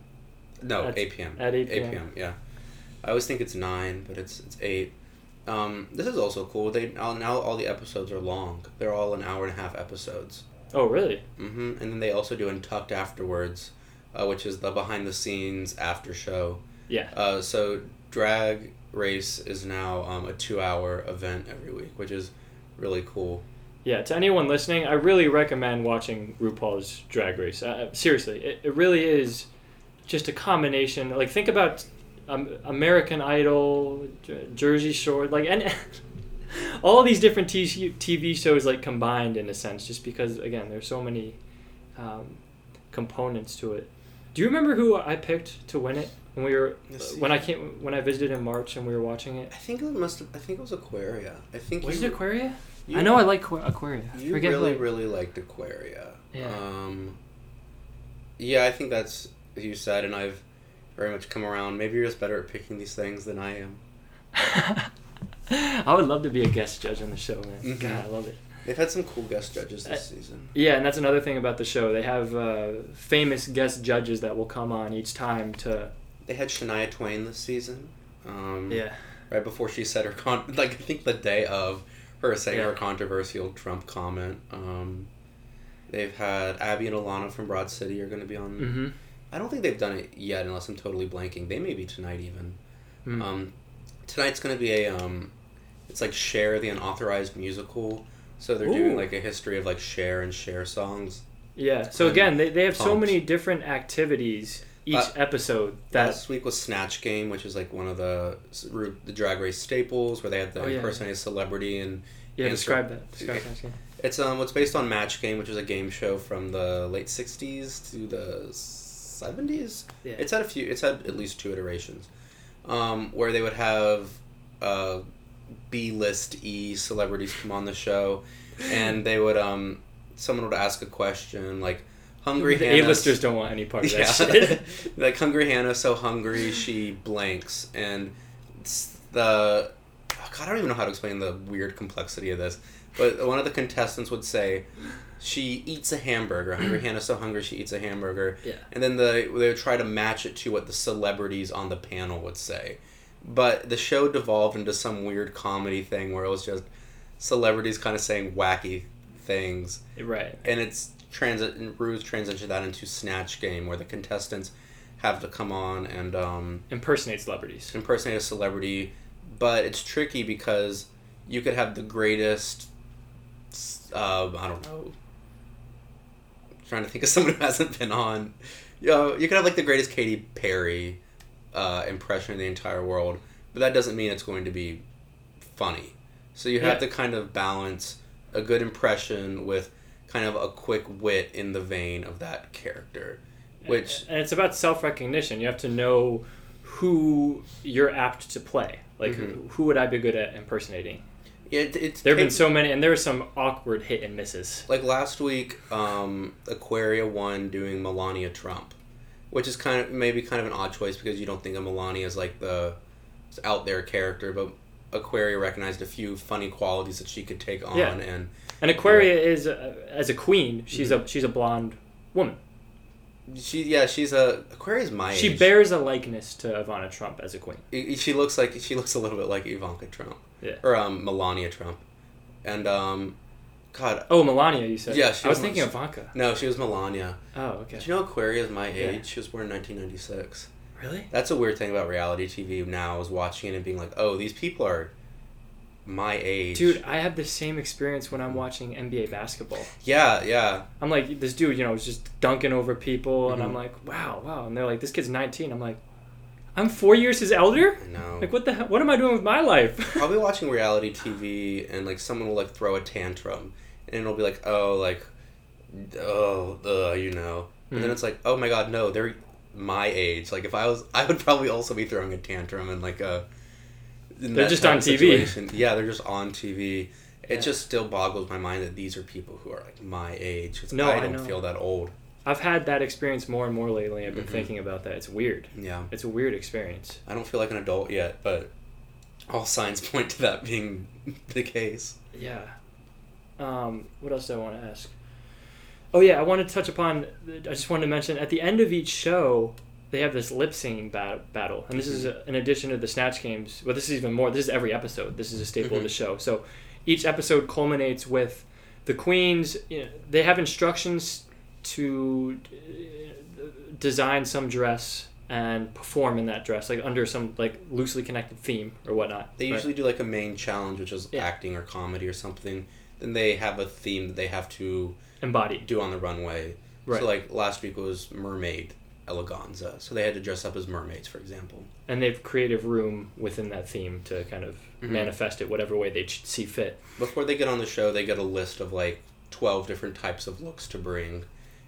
No, At- eight p.m. at 8 Eight p.m.. p.m. Yeah, I always think it's nine, but it's it's eight. Um, this is also cool. They now all the episodes are long. They're all an hour and a half episodes. Oh really? Mm-hmm. And then they also do Untucked afterwards, uh, which is the behind the scenes after show. Yeah. Uh, so drag race is now um, a two hour event every week, which is really cool. Yeah, to anyone listening, I really recommend watching RuPaul's Drag Race. Uh, seriously, it, it really is just a combination. Like, think about um, American Idol, Jersey Shore, like, and all these different TV, shows, like, combined in a sense, just because, again, there's so many um, components to it. Do you remember who I picked to win it when we were Let's see. when I came when I visited in March and we were watching it? I think it must. Have, I think it was Aquaria. I think Was you, it Aquaria? you- I know I like Aqu- Aquaria. I You forget really, I- really liked Aquaria. Yeah. Um, yeah, I think that's you said, and I've very much come around. Maybe you're just better at picking these things than I am. I would love to be a guest judge on the show, man. Mhm. God, I love it. They've had some cool guest judges this Uh, season. Yeah, and that's another thing about the show. They have uh, famous guest judges that will come on each time to. They had Shania Twain this season. Um, Yeah. Right before she said her con, like I think the day of her saying Yeah. her controversial Trump comment. Um, they've had Abbi and Ilana from Broad City are going to be on. Mm-hmm. I don't think they've done it yet, unless I'm totally blanking. They may be tonight even. Mm. Um, tonight's going to be a um, it's like Cher the unauthorized musical. So they're doing like a history of like Cher and Cher songs. Yeah. So again, they, they have so many different activities each Uh, episode. That Last week was Snatch Game, which is like one of the the drag race staples, where they had the Oh, yeah. impersonated celebrity and yeah. answer- Describe that. Describe Okay. It's um it's based on Match Game, which is a game show from the late '60s to the '70s. Yeah. It's had a few. It's had at least two iterations, um, where they would have uh, B-list E celebrities come on the show, and they would um someone would ask a question like Hungry the Hannah. A-listers don't want any part of that Yeah, shit. like Hungry Hannah, so hungry she blanks, and the oh, God, I don't even know how to explain the weird complexity of this. But one of the contestants would say, she eats a hamburger. Hungry Hannah's so hungry she eats a hamburger. Yeah. And then the they would try to match it to what the celebrities on the panel would say. But the show devolved into some weird comedy thing where it was just celebrities kind of saying wacky things right. and it's transit Ru's transitioned that into Snatch Game where the contestants have to come on and um, Impersonate celebrities. impersonate a celebrity, but it's tricky because you could have the greatest. Uh, I don't know. Trying to think of someone who hasn't been on. You know, you could have like the greatest Katy Perry uh, impression in the entire world, but that doesn't mean it's going to be funny. So you have Yeah. to kind of balance a good impression with kind of a quick wit in the vein of that character, which and it's about self-recognition. You have to know who you're apt to play. Like Mm-hmm. who, who would I be good at impersonating? Yeah, it, it's There have been so many, and there are some awkward hit and misses. like last week um, aquaria won doing melania trump which is kind of maybe kind of an odd choice because you don't think of melania as like the out there character but aquaria recognized a few funny qualities that she could take on Yeah. and And Aquaria is uh, as a queen. She's Mm-hmm. a she's a blonde woman. She yeah, she's a Aquaria's my She age. bears a likeness to Ivana Trump as a queen. She looks like she looks a little bit like Ivanka Trump. Yeah. Or um Melania Trump. And um God Oh, Melania, you said. Yeah, she I was was- thinking Ivanka. no, she was Melania. Oh, okay. Did you know Aquaria's my age? Yeah. She was born in nineteen ninety six. Really? That's a weird thing about reality TV now is watching it and being like, Oh, these people are my age. Dude, I have the same experience when I'm watching NBA basketball. Yeah, yeah. I'm like, this dude, you know, is just dunking over people, and I'm Mhm. like, wow, wow. And they're like, this kid's 19. I'm like, I'm four years his elder? I know. Like, what the hell? What am I doing with my life? I'll be watching reality TV and like someone will like throw a tantrum and it'll be like, oh, like, oh, uh, you know. And then Mhm. it's like, oh my god, no, they're my age. Like if I was, I would probably also be throwing a tantrum and like a. in They're just on TV. situation. Yeah, they're just on TV. It Yeah. just still boggles my mind that these are people who are like my age. 'cause No, I I don't know. feel that old. I've had that experience more and more lately. I've been Mhm. thinking about that. It's weird. Yeah, It's a weird experience. I don't feel like an adult yet, but all signs point to that being the case. Yeah. Um, what else do I want to ask? Oh yeah, I want to touch upon. I just wanted to mention at the end of each show, they have this lip syncing bat- battle, and this is a, in addition to the snatch games. But this is even more. This is every episode. This is a staple of the show. So each episode culminates with the queens. You know, they have instructions to uh, design some dress and perform in that dress, like under some like loosely connected theme or whatnot. They right? usually do like a main challenge, which is Yeah. acting or comedy or something. Then they have a theme that they have to embody. do on the runway. Right. So like last week was mermaid eleganza, so they had to dress up as mermaids, for example. and they have creative room within that theme to kind of Mhm. manifest it whatever way they see fit. Before they get on the show, they get a list of like twelve different types of looks to bring,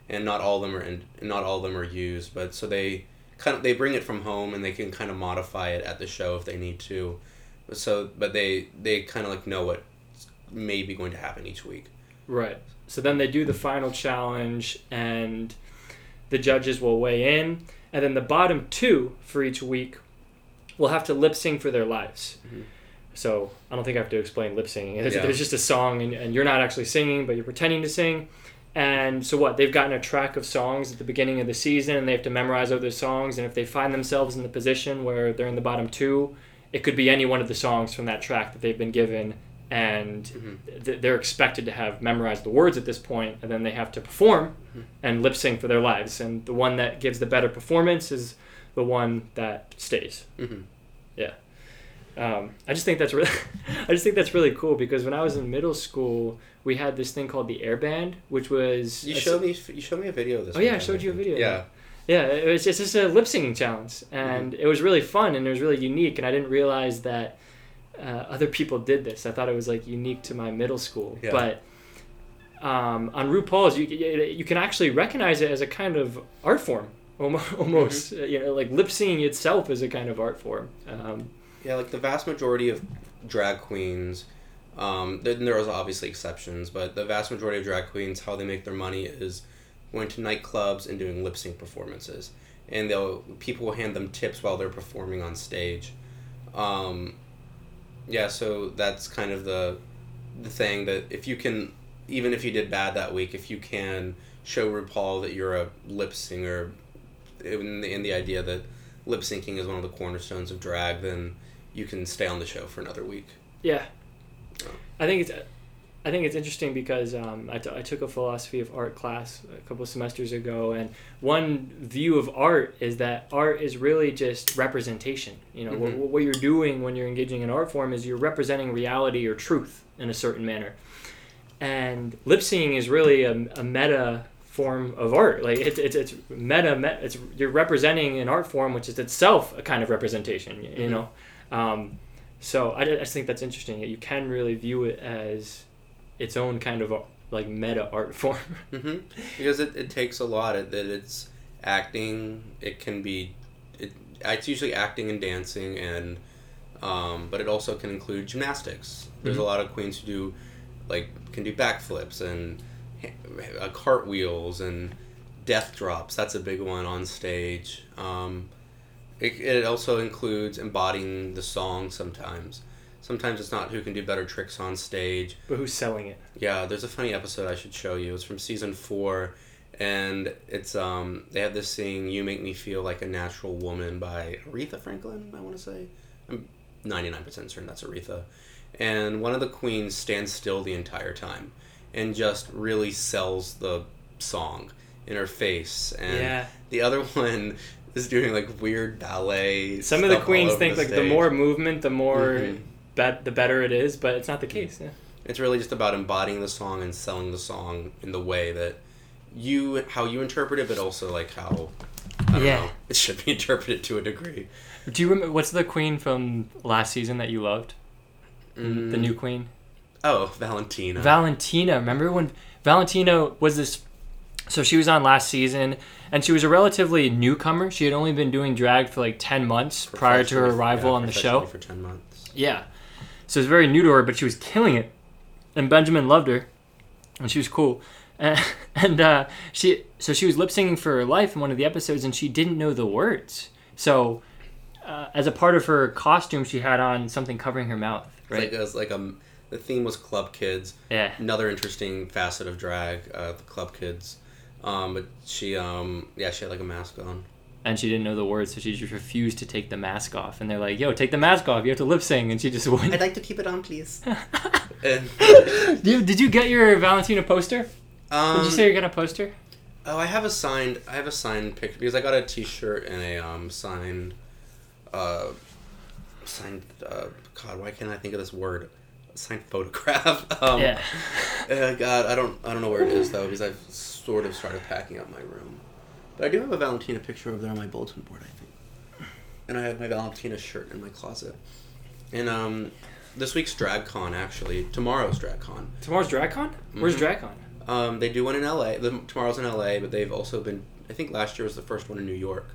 and not all of them are in, not all of them are used, but so they kind of they bring it from home and they can kind of modify it at the show if they need to. So, but they they kind of like know what may be going to happen each week. Right. So then they do the final challenge, and the judges will weigh in, and then the bottom two for each week will have to lip sync for their lives. Mhm. So I don't think I have to explain lip syncing. There's, Yeah. there's just a song, and, and you're not actually singing, but you're pretending to sing. And so what? They've gotten a track of songs at the beginning of the season, and they have to memorize all those songs. And if they find themselves in the position where they're in the bottom two, it could be any one of the songs from that track that they've been given, and Mhm. th- they're expected to have memorized the words at this point, and then they have to perform and lip sync for their lives. And the one that gives the better performance is the one that stays. hmm Um, I just think that's really, I just think that's really cool because when I was in middle school, we had this thing called the Air Band, which was You showed me you showed me a video of this. Oh, yeah, I showed you a video. Yeah. Yeah, it was it's just a lip syncing challenge, and Mm-hmm. it was really fun and it was really unique. And I didn't realize that uh, other people did this. I thought it was like unique to my middle school. Yeah. But um, on RuPaul's, you you can actually recognize it as a kind of art form, almost. Mm-hmm. You know, like lip syncing itself is a kind of art form. Um, Yeah, like the vast majority of drag queens, um, then there was obviously exceptions, but the vast majority of drag queens, how they make their money is going to nightclubs and doing lip sync performances, and they'll people will hand them tips while they're performing on stage. Um, yeah, so that's kind of the the thing that if you can, even if you did bad that week, if you can show RuPaul that you're a lip syncer, in the, in the idea that lip syncing is one of the cornerstones of drag, then you can stay on the show for another week. Yeah, I think it's I think it's interesting because um, I, t- I took a philosophy of art class a couple of semesters ago, and one view of art is that art is really just representation. You know, Mhm. what, what you're doing when you're engaging in art form is you're representing reality or truth in a certain manner, and lip syncing is really a, a meta form of art. Like it's it's it's meta. Me, it's you're representing an art form which is itself a kind of representation. You, Mhm. know. Um, so I, I just think that's interesting. that You can really view it as its own kind of like meta art form. hmm Because it, it takes a lot. It, that it's acting. It can be. It, it's usually acting and dancing, and um, but it also can include gymnastics. There's Mhm. a lot of queens who do like can do backflips and uh, cartwheels and death drops. That's a big one on stage. Um, it, it also includes embodying the song sometimes. Sometimes it's not who can do better tricks on stage. but who's selling it? Yeah, there's a funny episode I should show you. It's from season four, and it's um they have this sing "You Make Me Feel Like a Natural Woman" by Aretha Franklin. I want to say I'm ninety nine percent certain that's Aretha, and one of the queens stands still the entire time and just really sells the song in her face, and Yeah. the other one is doing like weird ballet. Some of the stuff all queens over think the like the more movement, the more Mhm. bet the better it is, but it's not the case. Yeah. It's really just about embodying the song and selling the song in the way that you how you interpret it, but also like how I don't Yeah. know, it should be interpreted to a degree. Do you remember what's the queen from last season that you loved? The Mm. new queen, Oh, Valentina. Valentina. Remember when Valentina was this? So she was on last season, and she was a relatively newcomer. She had only been doing drag for like ten months prior to her arrival yeah, on the show. for ten months. Yeah. So it was very new to her, but she was killing it. And Benjamin loved her. And she was cool. And, and uh, she so she was lip syncing for her life in one of the episodes and she didn't know the words. So uh, as a part of her costume she had on something covering her mouth, It's right? Like it was like um the theme was club kids. yeah. Another interesting facet of drag, uh, the club kids. Um, but she um yeah she had like a mask on. And she didn't know the words, so she just refused to take the mask off. And they're like, "Yo, take the mask off. You have to lip sync." And she just wouldn't. I'd like to keep it on, please. and, Did did you get your Valentina poster? um, Did you say you're gonna poster? Oh, I have a signed. I have a signed picture because I got a T-shirt and a um signed, uh, signed. Uh, God, why can't I think of this word? Signed photograph. Um, yeah. uh, God, I don't. I don't know where it is though because I've sort of started packing up my room. But I do have a Valentina picture over there on my bulletin board. I think, and I have my Valentina shirt in my closet. And um, this week's DragCon actually tomorrow's DragCon. Tomorrow's DragCon. Where's Mhm. DragCon? Um, they do one in LA. The, tomorrow's in LA, but they've also been. I think last year was the first one in New York,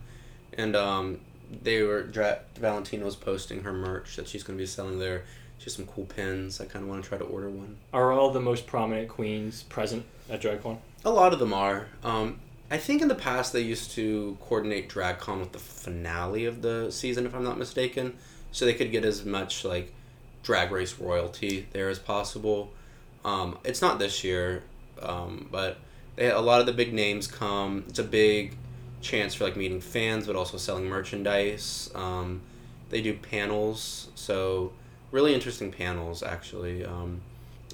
and um, they were. Dra- Valentina was posting her merch that she's going to be selling there. Has some cool pins. I kind of want to try to order one. Are all the most prominent queens present at DragCon? A lot of them are. Um, I think in the past they used to coordinate DragCon with the finale of the season, if I'm not mistaken, so they could get as much like drag race royalty there as possible. Um, it's not this year, um, but they, a lot of the big names come. It's a big chance for like meeting fans, but also selling merchandise. Um, they do panels, so really interesting panels actually. Um,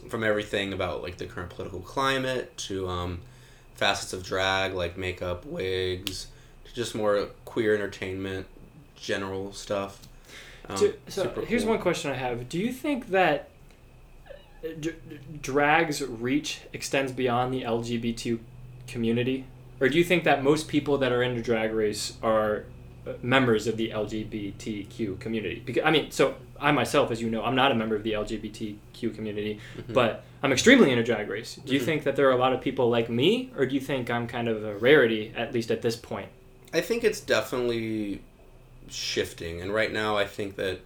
from everything about like the current political climate to um, facets of drag like makeup, wigs, to just more queer entertainment, general stuff. Um, Do- so here's cool. one question I have: Do you think that uh, d- drag's reach extends beyond the LGBT community, or do you think that most people that are into drag race are members of the LGBTQ community? Because I mean, so I myself, as you know, I'm not a member of the LGBTQ community, Mm-hmm. but I'm extremely into drag race. Do you Mhm. think that there are a lot of people like me, or do you think I'm kind of a rarity, at least at this point? I think it's definitely shifting, and right now I think that,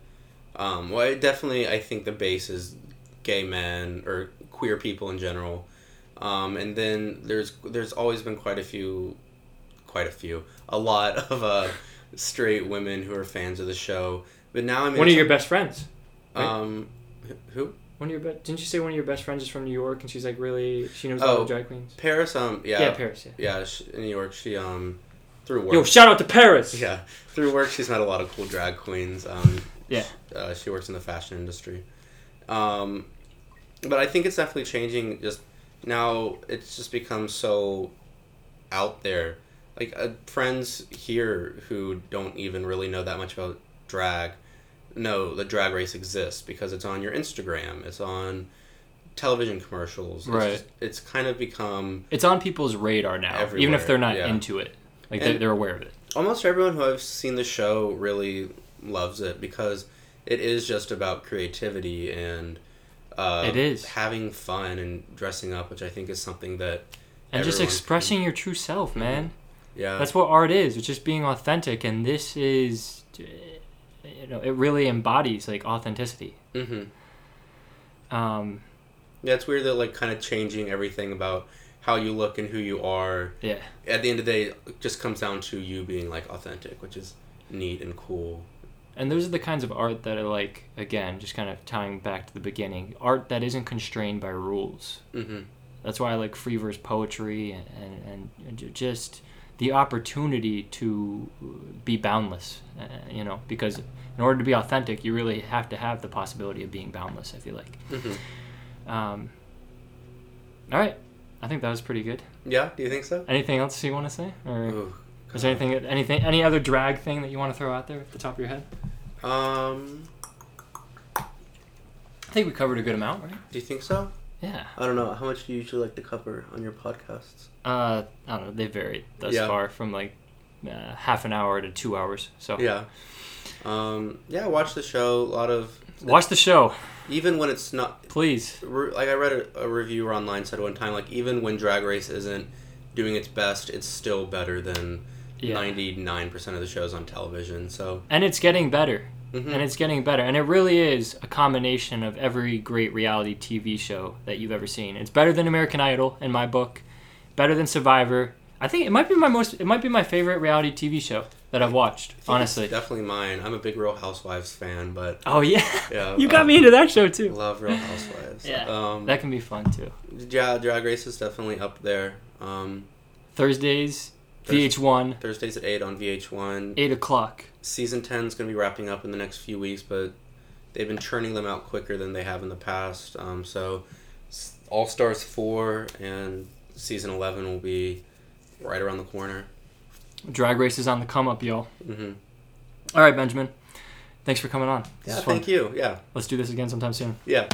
um, well, I definitely I think the base is gay men or queer people in general, um, and then there's there's always been quite a few, quite a few, a lot of uh, straight women who are fans of the show. But now I'm One of your best friends. right? um, who One of your be- didn't you say one of your best friends is from New York and she's like really she knows all Oh. the drag queens? Paris um yeah Yeah, Paris. Yeah. yeah she, in New York she um through work Yo, shout out to Paris. yeah through work she's met a lot of cool drag queens um Yeah. uh, she works in the fashion industry um but i think it's definitely changing just now it's just become so out there like uh, friends here who don't even really know that much about drag know the drag race exists because it's on your instagram it's on television commercials it's, Right. just- it's kind of become It's on people's radar now, even if they're not yeah. into it. Like they're, they're aware of it. almost everyone who I've seen the show really loves it because it is just about creativity and uh, It is. having fun and dressing up, which I think is something that And just expressing your true self, man. Yeah, That's what art is. It's just being authentic, and this is, you know, it really embodies like authenticity. hmm Um, yeah. It's weird that like kind of changing everything about how you look and who you are. yeah. At the end of the day, it just comes down to you being like authentic, which is neat and cool. And those are the kinds of art that are like, again, just kind of tying back to the beginning, art that isn't constrained by rules. hmm That's why I like free verse poetry and, and, and just the opportunity to be boundless, uh, you know, because in order to be authentic, you really have to have the possibility of being boundless, I feel like. Mhm. Um, all right. I think that was pretty good. Yeah, do you think so? Anything else you want to say? Or Ooh, is there anything, anything, any other drag thing that you want to throw out there at the top of your head? Um, I think we covered a good amount, right? do you think so? Yeah. I don't know. How much do you usually like to cover on your podcasts? Uh, I don't know. They varied thus Yeah. far from like uh, half an hour to two hours. So Yeah. Um, yeah, watch the show. A lot of watch the show, even when it's not please. re- like I read a, a reviewer online said one time like even when Drag Race isn't doing its best, it's still better than ninety nine percent of the shows on television. So And it's getting better. Mhm. And it's getting better. And it really is a combination of every great reality TV show that you've ever seen. It's better than American Idol in my book. Better than Survivor. I think it might be my most. It might be my favorite reality TV show that I've watched. Honestly. it's definitely mine. I'm a big Real Housewives fan, but Oh yeah. Yeah, you got uh, me into that show too. love Real Housewives. Yeah. Um, That can be fun too. yeah, Drag Race is definitely up there. Um, Thursdays, Thurs- VH1, Thursdays at eight on VH1. eight o'clock. season 10 is going to be wrapping up in the next few weeks, but they've been churning them out quicker than they have in the past. Um, so All Stars 4 and season 11 will be right around the corner. Drag race is on the come up, y'all. hmm All right, Benjamin. Thanks for coming on. This Yeah, is fun. thank you. Yeah. Let's do this again sometime soon. Yeah.